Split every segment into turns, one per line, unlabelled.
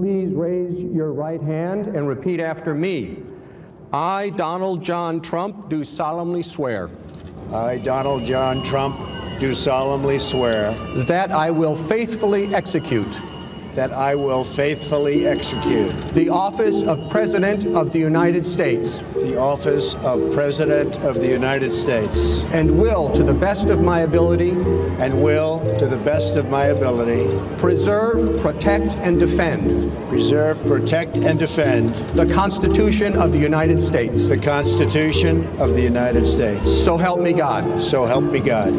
Please raise your right hand and repeat after me. I, Donald John Trump, do solemnly swear.
I, Donald John Trump, do solemnly swear
that I will faithfully execute
that I will faithfully execute
the office of President of the United States.
The office of President of the United States.
And will, to the best of my ability.
And will, to the best of my ability.
Preserve, protect, and defend.
Preserve, protect, and defend.
The Constitution of the United States.
The Constitution of the United States.
So help me God.
So help me God.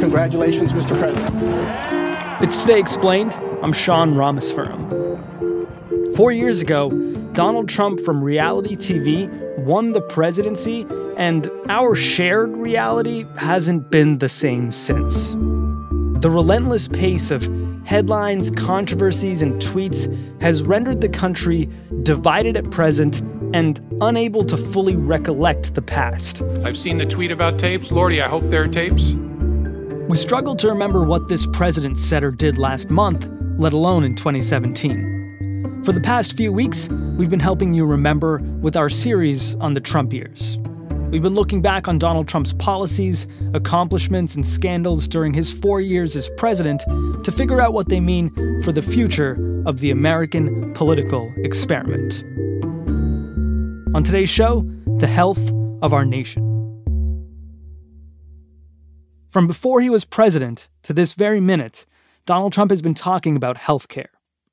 Congratulations, Mr. President.
It's Today Explained. I'm Sean Rameswaram. Four years ago, Donald Trump from reality TV won the presidency, and our shared reality hasn't been the same since. The relentless pace of headlines, controversies, and tweets has rendered the country divided at present and unable to fully recollect the past.
I've seen the tweet about tapes. Lordy, I hope there are tapes.
We struggle to remember what this president said or did last month, let alone in 2017. For the past few weeks, we've been helping you remember with our series on the Trump years. We've been looking back on Donald Trump's policies, accomplishments, and scandals during his four years as president to figure out what they mean for the future of the American political experiment. On today's show, the health of our nation. From before he was president to this very minute, Donald Trump has been talking about healthcare.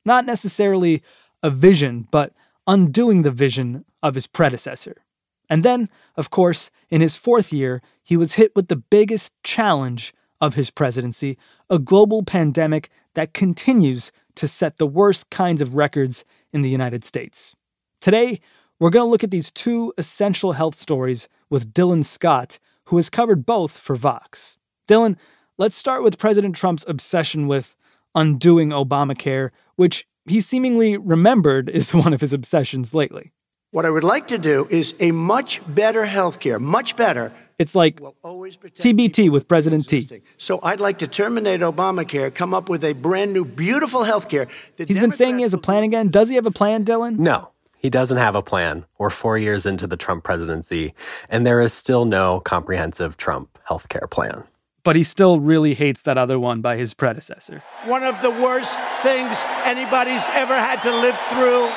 Not necessarily a vision, but undoing the vision of his predecessor. And then, of course, in his fourth year, he was hit with the biggest challenge of his presidency a global pandemic that continues to set the worst kinds of records in the United States. Today, we're going to look at these two essential health stories with Dylan Scott, who has covered both for Vox. Dylan, Let's start with President Trump's obsession with undoing Obamacare, which he seemingly remembered is one of his obsessions lately.
What I would like to do is a much better health care, much better.
It's like TBT with President T.
So I'd like to terminate Obamacare, come up with a brand new, beautiful health care.
He's Democrats been saying he has a plan again. Does he have a plan, Dylan?
No. He doesn't have a plan. We're four years into the Trump presidency, and there is still no comprehensive Trump healthcare plan
but he still really hates that other one by his predecessor.
One of the worst things anybody's ever had to live through.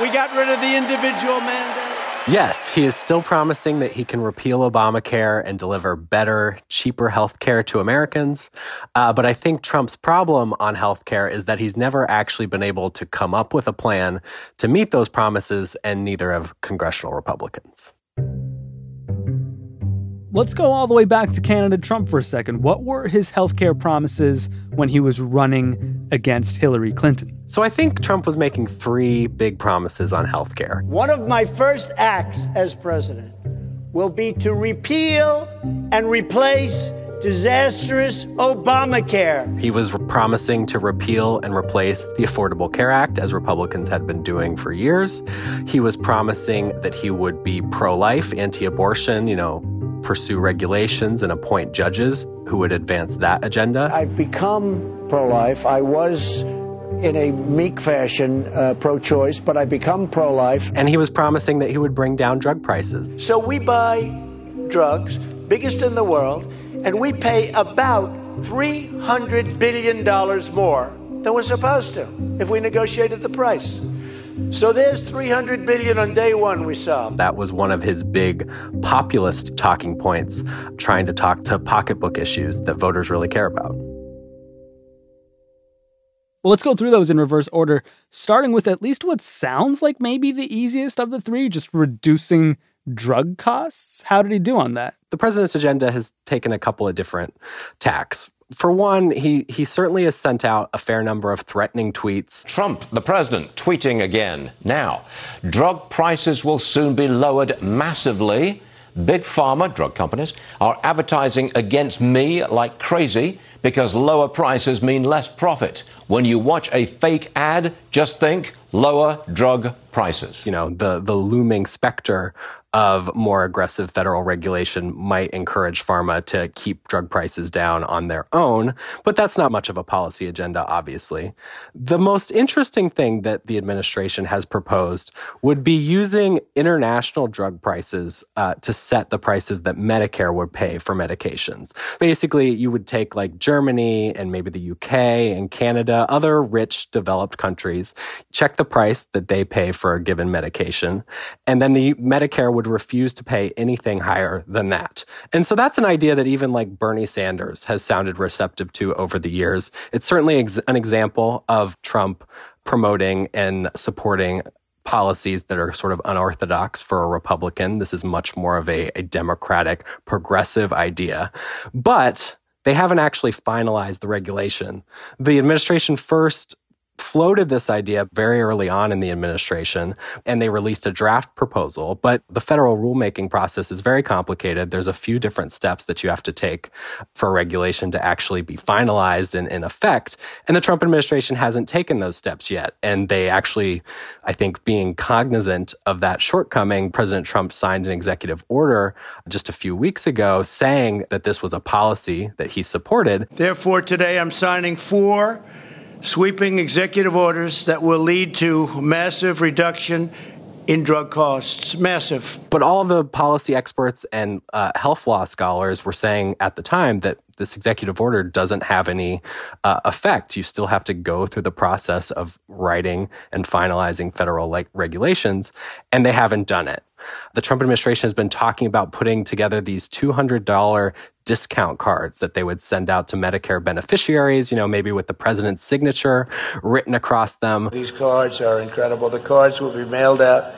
We got rid of the individual mandate.
Yes, he is still promising that he can repeal Obamacare and deliver better, cheaper health care to Americans. Uh, but I think Trump's problem on health care is that he's never actually been able to come up with a plan to meet those promises, and neither have congressional Republicans.
Let's go all the way back to candidate Trump for a second. What were his healthcare promises when he was running against Hillary Clinton?
So I think Trump was making three big promises on healthcare.
One of my first acts as president will be to repeal and replace disastrous Obamacare.
He was promising to repeal and replace the Affordable Care Act, as Republicans had been doing for years. He was promising that he would be pro life, anti abortion, you know, pursue regulations and appoint judges who would advance that agenda.
I've become pro life. I was in a meek fashion uh, pro choice, but I've become pro life.
And he was promising that he would bring down drug prices.
So we buy drugs, biggest in the world, and we pay about $300 billion more than we're supposed to if we negotiated the price. So there's 300 billion on day one we saw.
That was one of his big populist talking points, trying to talk to pocketbook issues that voters really care about.
Well, let's go through those in reverse order, starting with at least what sounds like maybe the easiest of the three, just reducing drug costs. How did he do on that?
The president's agenda has taken a couple of different tacks for one, he, he certainly has sent out a fair number of threatening tweets.
Trump, the president, tweeting again. Now, drug prices will soon be lowered massively. Big pharma, drug companies, are advertising against me like crazy because lower prices mean less profit. When you watch a fake ad, just think lower drug prices.
You know, the, the looming specter of more aggressive federal regulation might encourage pharma to keep drug prices down on their own, but that's not much of a policy agenda, obviously. The most interesting thing that the administration has proposed would be using international drug prices uh, to set the prices that Medicare would pay for medications. Basically, you would take like Germany and maybe the UK and Canada, other rich developed countries, check the price that they pay for a given medication, and then the Medicare would would refuse to pay anything higher than that. And so that's an idea that even like Bernie Sanders has sounded receptive to over the years. It's certainly ex- an example of Trump promoting and supporting policies that are sort of unorthodox for a Republican. This is much more of a, a democratic, progressive idea. But they haven't actually finalized the regulation. The administration first floated this idea very early on in the administration and they released a draft proposal. But the federal rulemaking process is very complicated. There's a few different steps that you have to take for regulation to actually be finalized and in effect. And the Trump administration hasn't taken those steps yet. And they actually, I think, being cognizant of that shortcoming, President Trump signed an executive order just a few weeks ago saying that this was a policy that he supported.
Therefore, today I'm signing four sweeping executive orders that will lead to massive reduction in drug costs. Massive.
But all the policy experts and uh, health law scholars were saying at the time that this executive order doesn't have any uh, effect. You still have to go through the process of writing and finalizing federal like regulations, and they haven't done it. The Trump administration has been talking about putting together these $200 discount cards that they would send out to Medicare beneficiaries, you know, maybe with the president's signature written across them.
These cards are incredible. The cards will be mailed out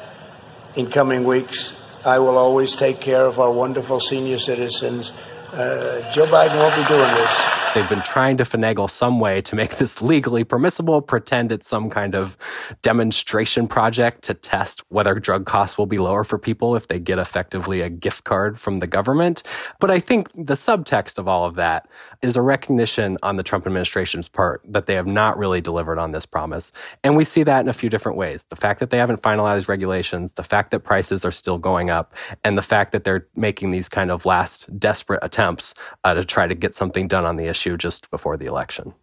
in coming weeks. I will always take care of our wonderful senior citizens. Uh, Joe Biden won't be doing this.
They've been trying to finagle some way to make this legally permissible, pretend it's some kind of demonstration project to test whether drug costs will be lower for people if they get effectively a gift card from the government. But I think the subtext of all of that is a recognition on the Trump administration's part that they have not really delivered on this promise. And we see that in a few different ways. The fact that they haven't finalized regulations, the fact that prices are still going up, and the fact that they're making these kind of last desperate attempts uh, to try to get something done on the issue issue just before the election.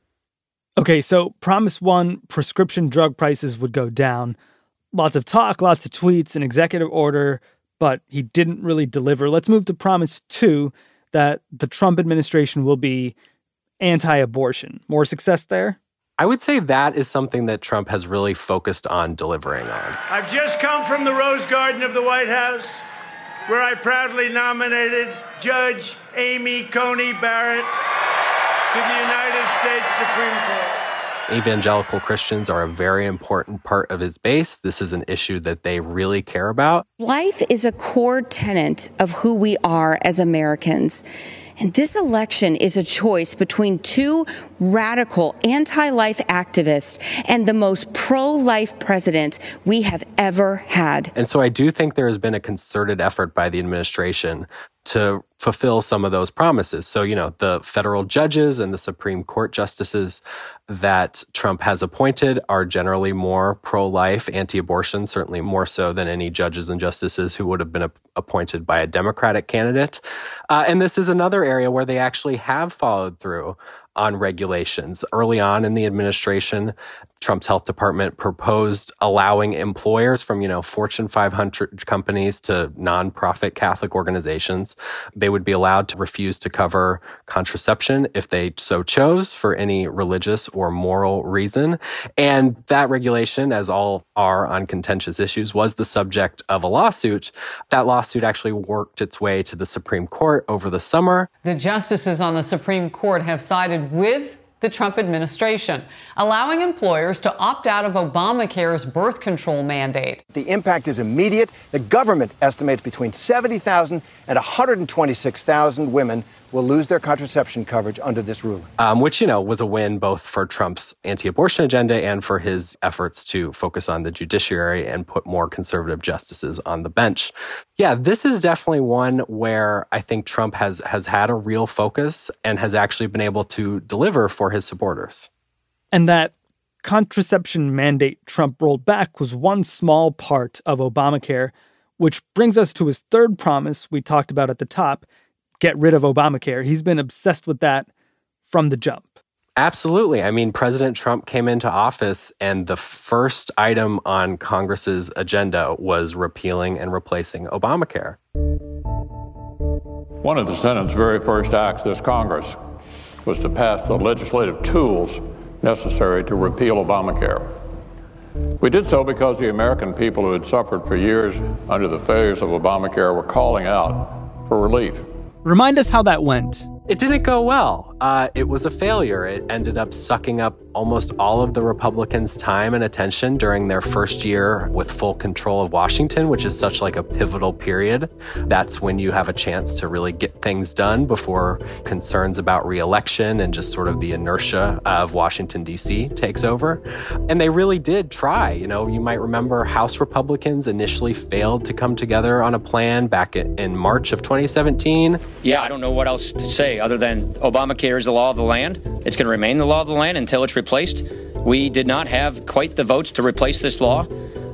Okay, so promise one prescription drug prices would go down. Lots of talk, lots of tweets, an executive order, but he didn't really deliver. Let's move to promise two that the Trump administration will be anti abortion. More success there?
I would say that is something that Trump has really focused on delivering on.
I've just come from the Rose Garden of the White House, where I proudly nominated Judge Amy Coney Barrett to the United States Supreme Court.
Evangelical Christians are a very important part of his base. This is an issue that they really care about.
Life is a core tenet of who we are as Americans. And this election is a choice between two radical anti life activists and the most pro life president we have ever had.
And so I do think there has been a concerted effort by the administration to fulfill some of those promises. So, you know, the federal judges and the Supreme Court justices that Trump has appointed are generally more pro life, anti abortion, certainly more so than any judges and justices who would have been appointed by a Democratic candidate. Uh, and this is another area where they actually have followed through on regulations. Early on in the administration, Trump's health department proposed allowing employers from, you know, Fortune 500 companies to nonprofit Catholic organizations. They would be allowed to refuse to cover contraception if they so chose for any religious or moral reason. And that regulation, as all are on contentious issues, was the subject of a lawsuit. That lawsuit actually worked its way to the Supreme Court over the summer.
The justices on the Supreme Court have sided with the Trump administration, allowing employers to opt out of Obamacare's birth control mandate.
The impact is immediate. The government estimates between 70,000 and 126,000 women will lose their contraception coverage under this ruling.
Um, which, you know, was a win both for Trump's anti abortion agenda and for his efforts to focus on the judiciary and put more conservative justices on the bench. Yeah, this is definitely one where I think Trump has, has had a real focus and has actually been able to deliver for his supporters.
And that contraception mandate Trump rolled back was one small part of Obamacare, which brings us to his third promise we talked about at the top get rid of Obamacare. He's been obsessed with that from the jump.
Absolutely. I mean, President Trump came into office, and the first item on Congress's agenda was repealing and replacing Obamacare.
One of the Senate's very first acts this Congress was to pass the legislative tools necessary to repeal Obamacare. We did so because the American people who had suffered for years under the failures of Obamacare were calling out for relief.
Remind us how that went.
It didn't go well. Uh, it was a failure. It ended up sucking up almost all of the Republicans' time and attention during their first year with full control of Washington, which is such like a pivotal period. That's when you have a chance to really get things done before concerns about reelection and just sort of the inertia of Washington D.C. takes over. And they really did try. You know, you might remember House Republicans initially failed to come together on a plan back in March of 2017.
Yeah, I don't know what else to say other than Obamacare is the law of the land. It's going to remain the law of the land until it's replaced. We did not have quite the votes to replace this law.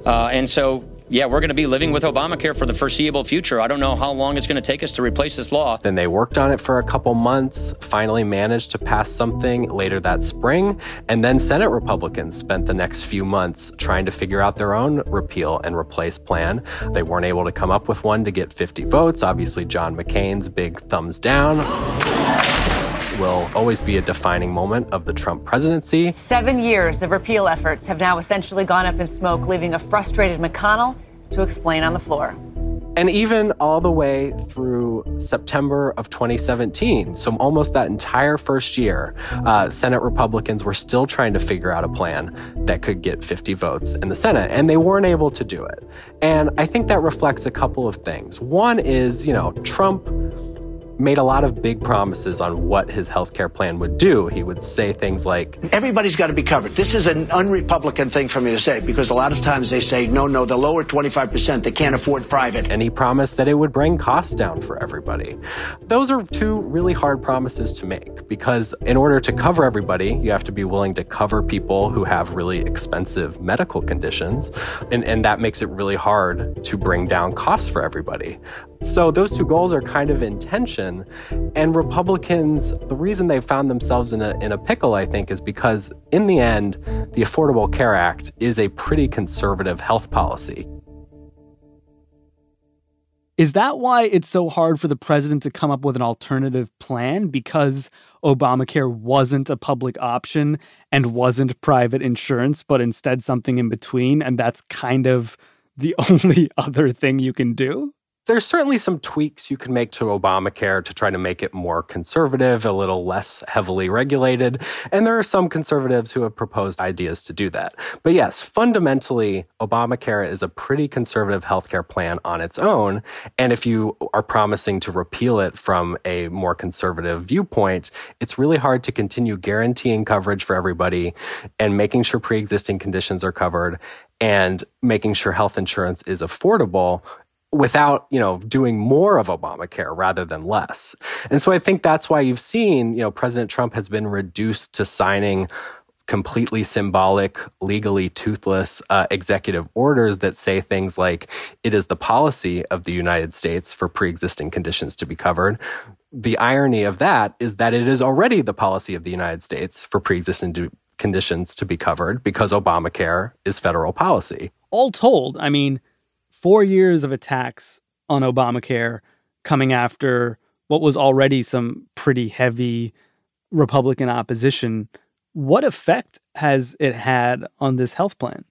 Uh, and so yeah, we're going to be living with Obamacare for the foreseeable future. I don't know how long it's going to take us to replace this law.
Then they worked on it for a couple months, finally managed to pass something later that spring, and then Senate Republicans spent the next few months trying to figure out their own repeal and replace plan. They weren't able to come up with one to get 50 votes. Obviously, John McCain's big thumbs down will always be a defining moment of the Trump presidency.
Seven years of repeal efforts have now essentially gone up in smoke, leaving a frustrated McConnell to explain on the floor.
And even all the way through September of 2017, so almost that entire first year, uh, Senate Republicans were still trying to figure out a plan that could get 50 votes in the Senate, and they weren't able to do it. And I think that reflects a couple of things. One is, you know, Trump made a lot of big promises on what his health care plan would do. He would say things like
Everybody's got to be covered. This is an unrepublican thing for me to say because a lot of times they say, no, no, the lower 25%, they can't afford private.
And he promised that it would bring costs down for everybody. Those are two really hard promises to make because in order to cover everybody, you have to be willing to cover people who have really expensive medical conditions. And, and that makes it really hard to bring down costs for everybody. So those two goals are kind of in tension. And Republicans, the reason they found themselves in a, in a pickle, I think, is because in the end, the Affordable Care Act is a pretty conservative health policy.
Is that why it's so hard for the president to come up with an alternative plan? Because Obamacare wasn't a public option and wasn't private insurance, but instead something in between. And that's kind of the only other thing you can do?
There's certainly some tweaks you can make to Obamacare to try to make it more conservative, a little less heavily regulated. And there are some conservatives who have proposed ideas to do that. But yes, fundamentally, Obamacare is a pretty conservative healthcare plan on its own. And if you are promising to repeal it from a more conservative viewpoint, it's really hard to continue guaranteeing coverage for everybody and making sure pre existing conditions are covered and making sure health insurance is affordable without, you know, doing more of Obamacare rather than less. And so I think that's why you've seen, you know, President Trump has been reduced to signing completely symbolic, legally toothless uh, executive orders that say things like it is the policy of the United States for pre existing conditions to be covered. The irony of that is that it is already the policy of the United States for pre existing conditions to be covered because Obamacare is federal policy.
All told, I mean, four years of attacks on Obamacare coming after what was already some pretty heavy Republican opposition. What effect has it had on this health plan?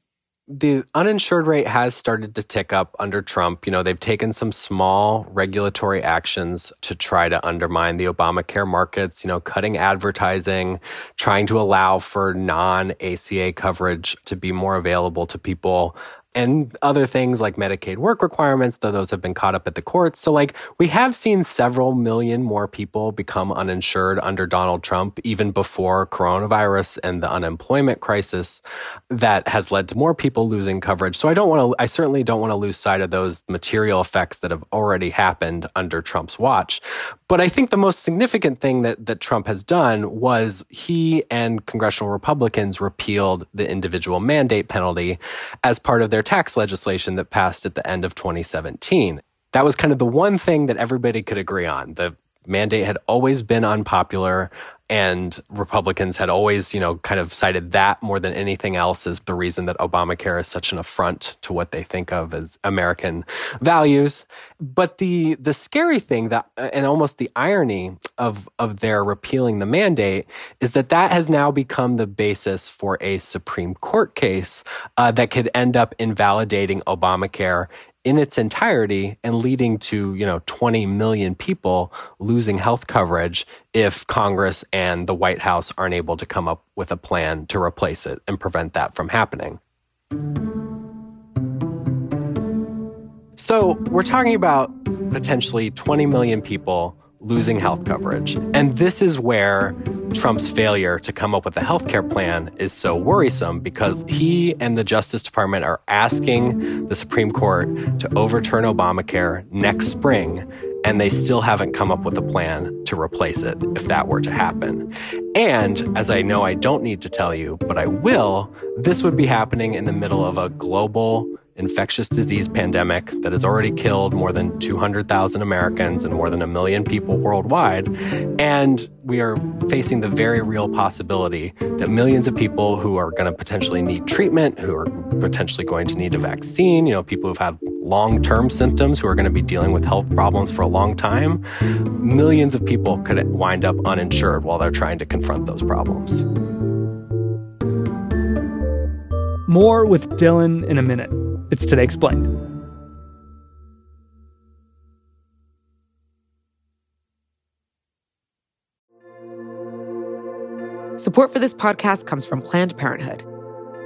the uninsured rate has started to tick up under Trump. You know, they've taken some small regulatory actions to try to undermine the Obamacare markets, you know, cutting advertising, trying to allow for non ACA coverage to be more available to people and other things like Medicaid work requirements, though those have been caught up at the courts. So, like, we have seen several million more people become uninsured under Donald Trump, even before coronavirus and the unemployment crisis that has led to more people losing coverage. So, I don't want to, I certainly don't want to lose sight of those material effects that have already happened under Trump's watch. But I think the most significant thing that, that Trump has done was he and congressional Republicans repealed the individual mandate penalty as part of their tax legislation that passed at the end of 2017. That was kind of the one thing that everybody could agree on. The mandate had always been unpopular and Republicans had always, you know, kind of cited that more than anything else as the reason that Obamacare is such an affront to what they think of as American values. But the the scary thing that and almost the irony of of their repealing the mandate is that that has now become the basis for a Supreme Court case uh, that could end up invalidating Obamacare in its entirety and leading to, you know, 20 million people losing health coverage if Congress and the White House aren't able to come up with a plan to replace it and prevent that from happening. So, we're talking about potentially 20 million people losing health coverage. And this is where Trump's failure to come up with a health care plan is so worrisome because he and the Justice Department are asking the Supreme Court to overturn Obamacare next spring. And they still haven't come up with a plan to replace it if that were to happen. And as I know I don't need to tell you, but I will, this would be happening in the middle of a global infectious disease pandemic that has already killed more than 200,000 Americans and more than a million people worldwide. And we are facing the very real possibility that millions of people who are going to potentially need treatment, who are potentially going to need a vaccine, you know, people who've had long term symptoms, who are going to be dealing with health problems for a long time, millions of people could wind up uninsured while they're trying to confront those problems.
More with Dylan in a minute. It's Today Explained.
Support for this podcast comes from Planned Parenthood.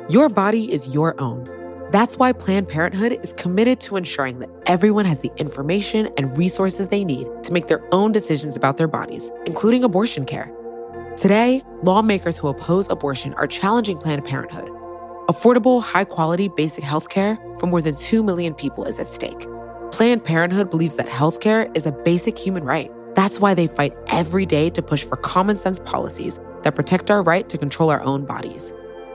Your body is your own. That's why Planned Parenthood is committed to ensuring that everyone has the information and resources they need to make their own decisions about their bodies, including abortion care. Today, lawmakers who oppose abortion are challenging Planned Parenthood Affordable, high quality basic healthcare for more than 2 million people is at stake. Planned Parenthood believes that healthcare is a basic human right. That's why they fight every day to push for common sense policies that protect our right to control our own bodies.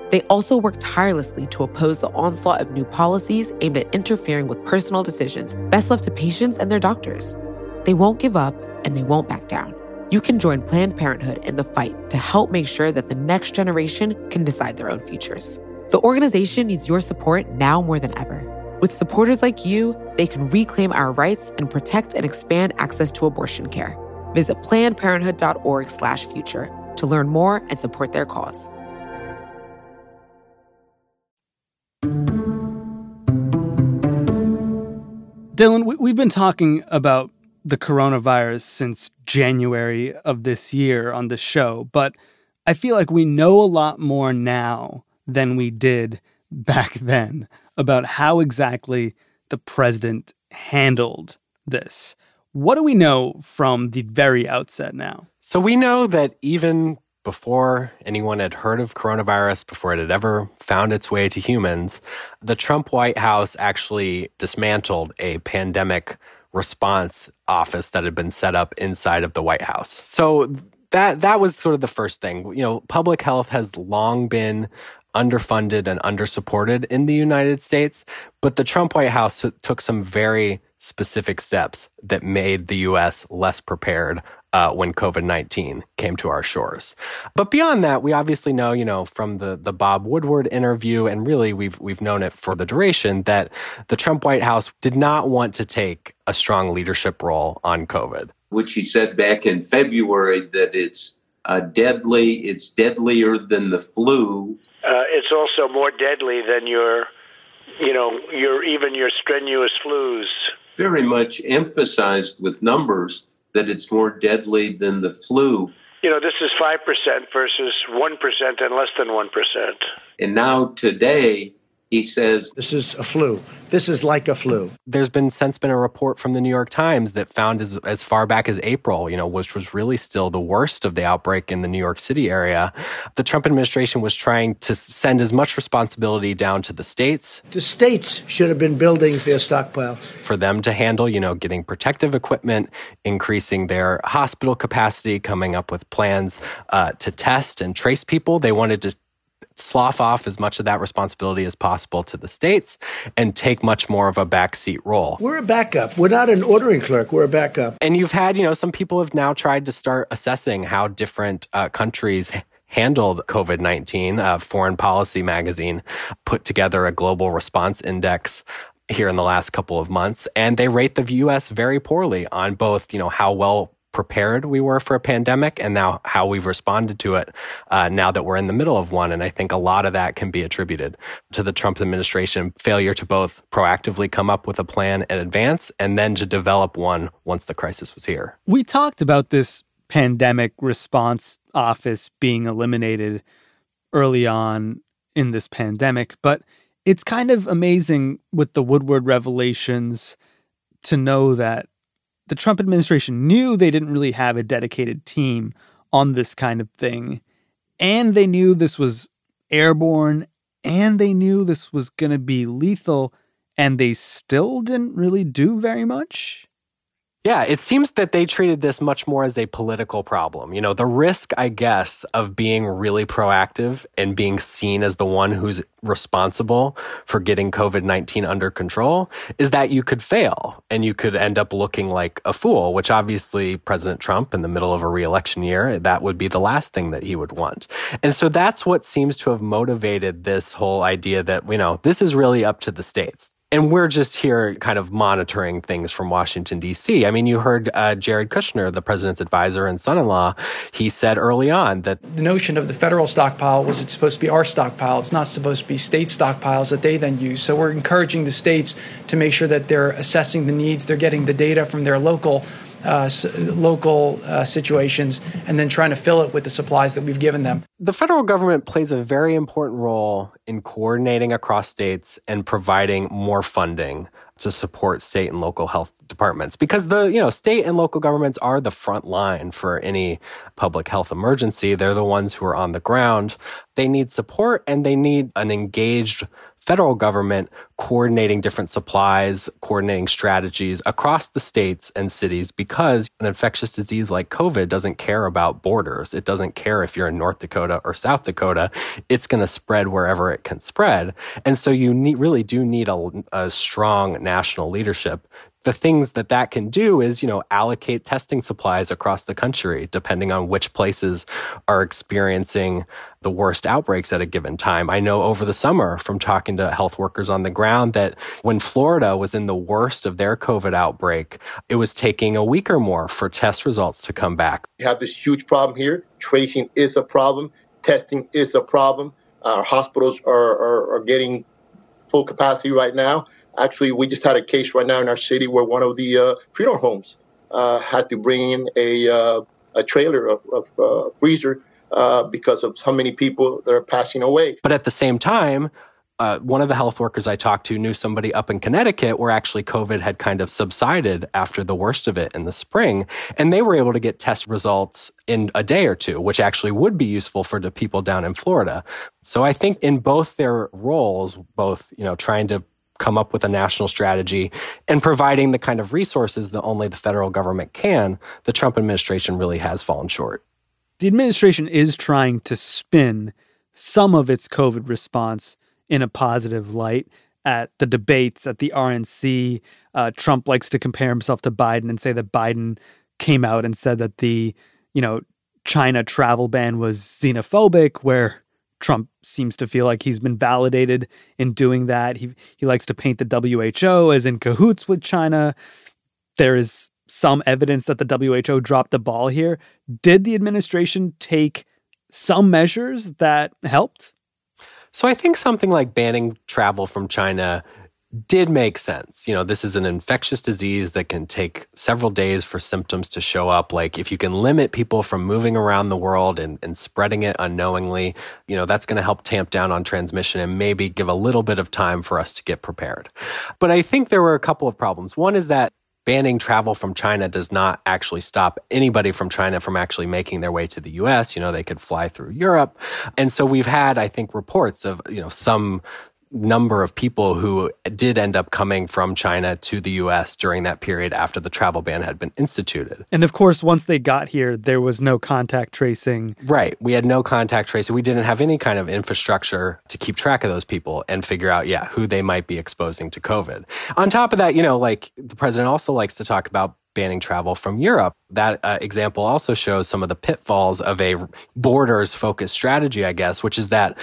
They also work tirelessly to oppose the onslaught of new policies aimed at interfering with personal decisions best left to patients and their doctors. They won't give up and they won't back down. You can join Planned Parenthood in the fight to help make sure that the next generation can decide their own futures. The organization needs your support now more than ever. With supporters like you, they can reclaim our rights and protect and expand access to abortion care. Visit plannedparenthood.org/future to learn more and support their cause.
Dylan, we've been talking about the coronavirus since January of this year on the show, but I feel like we know a lot more now than we did back then about how exactly the president handled this. What do we know from the very outset now?
So we know that even before anyone had heard of coronavirus, before it had ever found its way to humans, the Trump White House actually dismantled a pandemic response office that had been set up inside of the White House. So that that was sort of the first thing. You know, public health has long been underfunded and undersupported in the United States, but the Trump White House took some very specific steps that made the US less prepared uh, when COVID 19 came to our shores. But beyond that, we obviously know, you know, from the, the Bob Woodward interview, and really we've, we've known it for the duration, that the Trump White House did not want to take a strong leadership role on COVID.
Which he said back in February that it's uh, deadly, it's deadlier than the flu.
Uh, it's also more deadly than your, you know, your even your strenuous flus.
Very much emphasized with numbers that it's more deadly than the flu.
You know, this is 5% versus 1% and less than 1%.
And now today, he says
this is a flu. This is like a flu.
There's been since been a report from the New York Times that found as, as far back as April, you know, which was really still the worst of the outbreak in the New York City area. The Trump administration was trying to send as much responsibility down to the states.
The states should have been building their stockpile.
For them to handle, you know, getting protective equipment, increasing their hospital capacity, coming up with plans uh, to test and trace people. They wanted to slough off as much of that responsibility as possible to the states and take much more of a backseat role.
We're a backup. We're not an ordering clerk. We're a backup.
And you've had, you know, some people have now tried to start assessing how different uh, countries handled COVID 19. Uh, Foreign Policy magazine put together a global response index here in the last couple of months and they rate the US very poorly on both you know how well prepared we were for a pandemic and now how we've responded to it uh, now that we're in the middle of one. And I think a lot of that can be attributed to the Trump administration failure to both proactively come up with a plan in advance and then to develop one once the crisis was here.
We talked about this pandemic response office being eliminated early on in this pandemic, but it's kind of amazing with the Woodward revelations to know that the Trump administration knew they didn't really have a dedicated team on this kind of thing. And they knew this was airborne and they knew this was going to be lethal. And they still didn't really do very much.
Yeah, it seems that they treated this much more as a political problem. You know, the risk, I guess, of being really proactive and being seen as the one who's responsible for getting COVID 19 under control is that you could fail and you could end up looking like a fool, which obviously President Trump, in the middle of a reelection year, that would be the last thing that he would want. And so that's what seems to have motivated this whole idea that, you know, this is really up to the states and we're just here kind of monitoring things from Washington, D.C. I mean, you heard uh, Jared Kushner, the president's advisor and son in law, he said early on that
the notion of the federal stockpile was it's supposed to be our stockpile. It's not supposed to be state stockpiles that they then use. So we're encouraging the states to make sure that they're assessing the needs, they're getting the data from their local uh, local uh, situations and then trying to fill it with the supplies that we've given them.
The federal government plays a very important role in coordinating across states and providing more funding to support state and local health departments because the you know state and local governments are the front line for any public health emergency they're the ones who are on the ground they need support and they need an engaged federal government coordinating different supplies, coordinating strategies across the states and cities because an infectious disease like COVID doesn't care about borders. It doesn't care if you're in North Dakota or South Dakota. It's going to spread wherever it can spread. And so you need, really do need a, a strong national leadership the things that that can do is, you know, allocate testing supplies across the country, depending on which places are experiencing the worst outbreaks at a given time. I know over the summer from talking to health workers on the ground that when Florida was in the worst of their COVID outbreak, it was taking a week or more for test results to come back.
We have this huge problem here. Tracing is a problem. Testing is a problem. Our hospitals are, are, are getting full capacity right now. Actually, we just had a case right now in our city where one of the uh, funeral homes uh, had to bring in a, uh, a trailer of, of freezer uh, because of how many people that are passing away.
But at the same time, uh, one of the health workers I talked to knew somebody up in Connecticut where actually COVID had kind of subsided after the worst of it in the spring. And they were able to get test results in a day or two, which actually would be useful for the people down in Florida. So I think in both their roles, both, you know, trying to come up with a national strategy and providing the kind of resources that only the federal government can, the Trump administration really has fallen short.
The administration is trying to spin some of its COVID response in a positive light at the debates at the RNC. Uh, Trump likes to compare himself to Biden and say that Biden came out and said that the, you know, China travel ban was xenophobic, where Trump seems to feel like he's been validated in doing that. He he likes to paint the WHO as in cahoots with China. There is some evidence that the WHO dropped the ball here. Did the administration take some measures that helped?
So I think something like banning travel from China did make sense. You know, this is an infectious disease that can take several days for symptoms to show up. Like, if you can limit people from moving around the world and, and spreading it unknowingly, you know, that's going to help tamp down on transmission and maybe give a little bit of time for us to get prepared. But I think there were a couple of problems. One is that banning travel from China does not actually stop anybody from China from actually making their way to the US. You know, they could fly through Europe. And so we've had, I think, reports of, you know, some number of people who did end up coming from China to the US during that period after the travel ban had been instituted.
And of course, once they got here, there was no contact tracing.
Right. We had no contact tracing. We didn't have any kind of infrastructure to keep track of those people and figure out, yeah, who they might be exposing to COVID. On top of that, you know, like the president also likes to talk about banning travel from Europe. That uh, example also shows some of the pitfalls of a borders focused strategy, I guess, which is that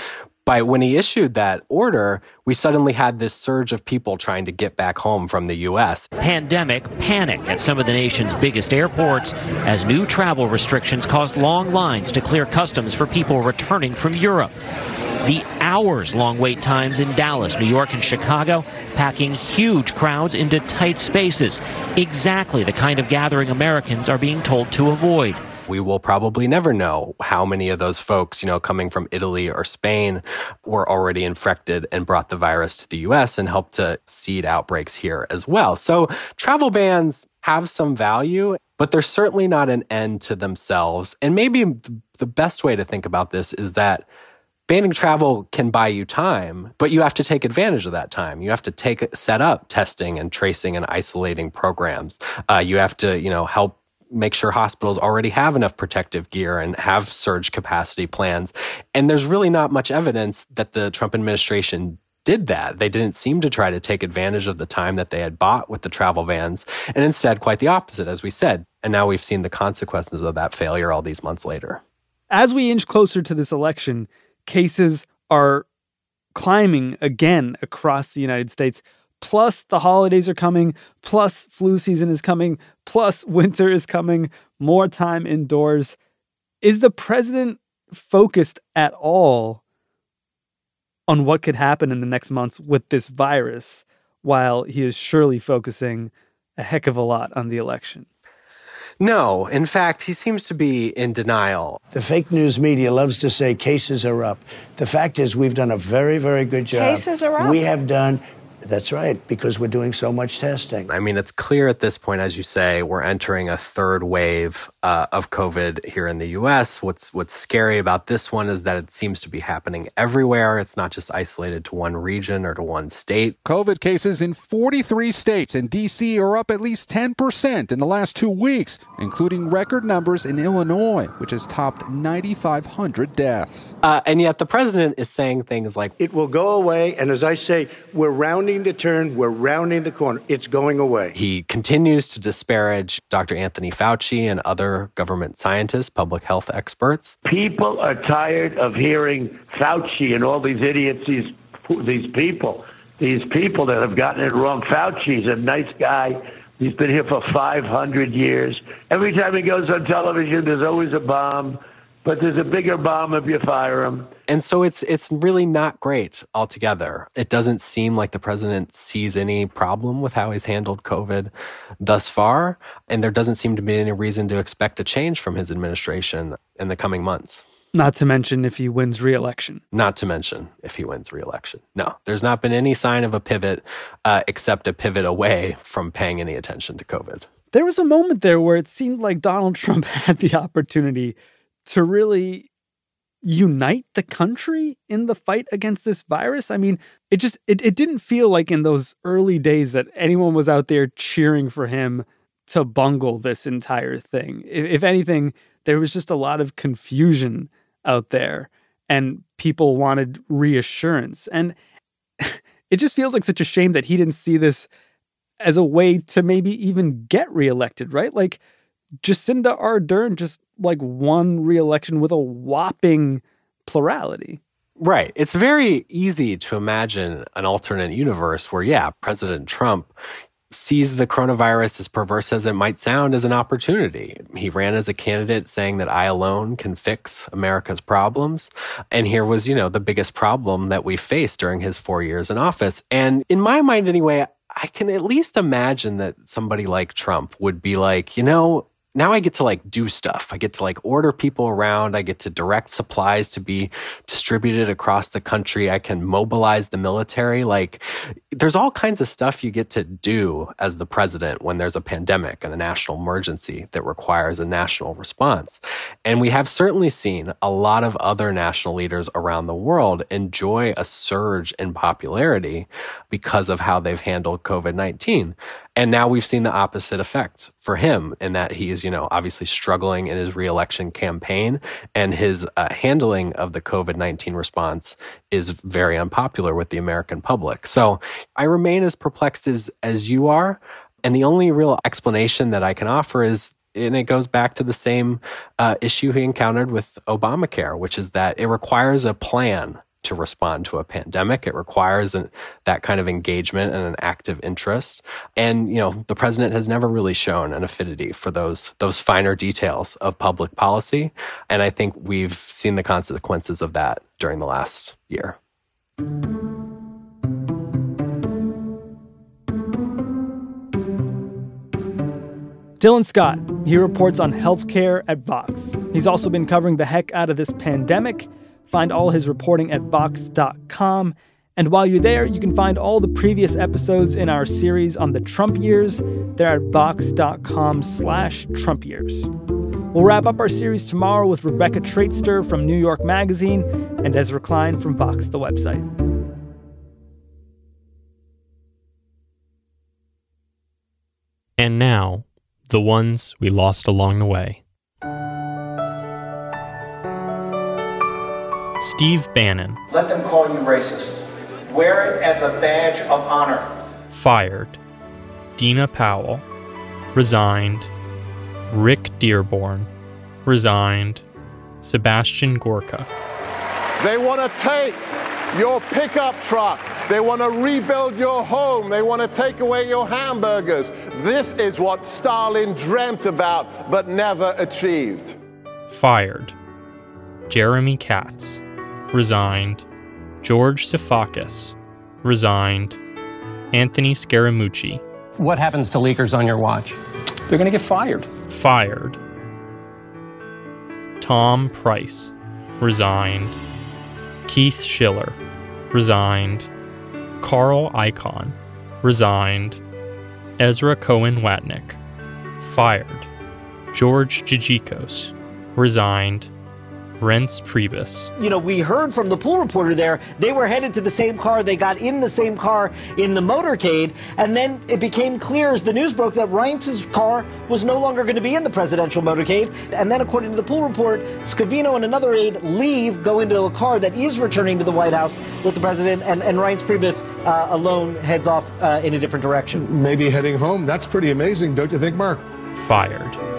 by when he issued that order, we suddenly had this surge of people trying to get back home from the U.S.
Pandemic panic at some of the nation's biggest airports as new travel restrictions caused long lines to clear customs for people returning from Europe. The hours long wait times in Dallas, New York, and Chicago, packing huge crowds into tight spaces. Exactly the kind of gathering Americans are being told to avoid
we will probably never know how many of those folks, you know, coming from Italy or Spain were already infected and brought the virus to the US and helped to seed outbreaks here as well. So travel bans have some value, but they're certainly not an end to themselves. And maybe the best way to think about this is that banning travel can buy you time, but you have to take advantage of that time. You have to take set up testing and tracing and isolating programs. Uh, you have to, you know, help make sure hospitals already have enough protective gear and have surge capacity plans. And there's really not much evidence that the Trump administration did that. They didn't seem to try to take advantage of the time that they had bought with the travel vans, and instead, quite the opposite, as we said. And now we've seen the consequences of that failure all these months later.
As we inch closer to this election, cases are climbing again across the United States plus the holidays are coming, plus flu season is coming, plus winter is coming, more time indoors. Is the president focused at all on what could happen in the next months with this virus while he is surely focusing a heck of a lot on the election?
No, in fact, he seems to be in denial.
The fake news media loves to say cases are up. The fact is, we've done a very, very good job.
Cases are up.
We have done that's right, because we're doing so much testing.
I mean, it's clear at this point, as you say, we're entering a third wave uh, of COVID here in the U.S. What's what's scary about this one is that it seems to be happening everywhere. It's not just isolated to one region or to one state.
COVID cases in 43 states and D.C. are up at least 10 percent in the last two weeks, including record numbers in Illinois, which has topped 9,500 deaths.
Uh, and yet, the president is saying things like,
"It will go away," and as I say, we're rounding rounding the turn. We're rounding the corner. It's going away.
He continues to disparage Dr. Anthony Fauci and other government scientists, public health experts.
People are tired of hearing Fauci and all these idiots, these, these people, these people that have gotten it wrong. Fauci's a nice guy. He's been here for 500 years. Every time he goes on television, there's always a bomb but there's a bigger bomb if you fire him.
And so it's it's really not great altogether. It doesn't seem like the president sees any problem with how he's handled COVID thus far, and there doesn't seem to be any reason to expect a change from his administration in the coming months.
Not to mention if he wins re-election.
Not to mention if he wins re-election. No, there's not been any sign of a pivot, uh, except a pivot away from paying any attention to COVID.
There was a moment there where it seemed like Donald Trump had the opportunity to really unite the country in the fight against this virus. I mean, it just it, it didn't feel like in those early days that anyone was out there cheering for him to bungle this entire thing. If, if anything, there was just a lot of confusion out there and people wanted reassurance. And it just feels like such a shame that he didn't see this as a way to maybe even get reelected, right? Like Jacinda Ardern just like won reelection with a whopping plurality.
Right. It's very easy to imagine an alternate universe where, yeah, President Trump sees the coronavirus, as perverse as it might sound, as an opportunity. He ran as a candidate saying that I alone can fix America's problems. And here was, you know, the biggest problem that we faced during his four years in office. And in my mind, anyway, I can at least imagine that somebody like Trump would be like, you know, now I get to like do stuff. I get to like order people around. I get to direct supplies to be distributed across the country. I can mobilize the military. Like there's all kinds of stuff you get to do as the president when there's a pandemic and a national emergency that requires a national response. And we have certainly seen a lot of other national leaders around the world enjoy a surge in popularity because of how they've handled COVID 19. And now we've seen the opposite effect for him in that he is, you know, obviously struggling in his reelection campaign and his uh, handling of the COVID 19 response is very unpopular with the American public. So I remain as perplexed as, as you are. And the only real explanation that I can offer is and it goes back to the same uh, issue he encountered with Obamacare, which is that it requires a plan to respond to a pandemic. It requires an, that kind of engagement and an active interest. And you know, the president has never really shown an affinity for those those finer details of public policy. And I think we've seen the consequences of that during the last year.
Dylan Scott, he reports on healthcare at Vox. He's also been covering the heck out of this pandemic Find all his reporting at Vox.com. And while you're there, you can find all the previous episodes in our series on the Trump years. They're at Vox.com slash Trump years. We'll wrap up our series tomorrow with Rebecca Traister from New York Magazine and Ezra Klein from Vox, the website.
And now, the ones we lost along the way. Steve Bannon.
Let them call you racist. Wear it as a badge of honor.
Fired. Dina Powell. Resigned. Rick Dearborn. Resigned. Sebastian Gorka.
They want to take your pickup truck. They want to rebuild your home. They want to take away your hamburgers. This is what Stalin dreamt about but never achieved.
Fired. Jeremy Katz resigned. George Sifakis, resigned. Anthony Scaramucci.
What happens to leakers on your watch? They're going to get fired.
Fired. Tom Price, resigned. Keith Schiller, resigned. Carl Icahn, resigned. Ezra Cohen Watnick, fired. George Gigicos, resigned. Reince Priebus.
You know, we heard from the pool reporter there, they were headed to the same car, they got in the same car in the motorcade, and then it became clear as the news broke that Reince's car was no longer going to be in the presidential motorcade. And then, according to the pool report, Scavino and another aide leave, go into a car that is returning to the White House with the president, and, and Reince Priebus uh, alone heads off uh, in a different direction.
Maybe heading home. That's pretty amazing, don't you think, Mark?
Fired.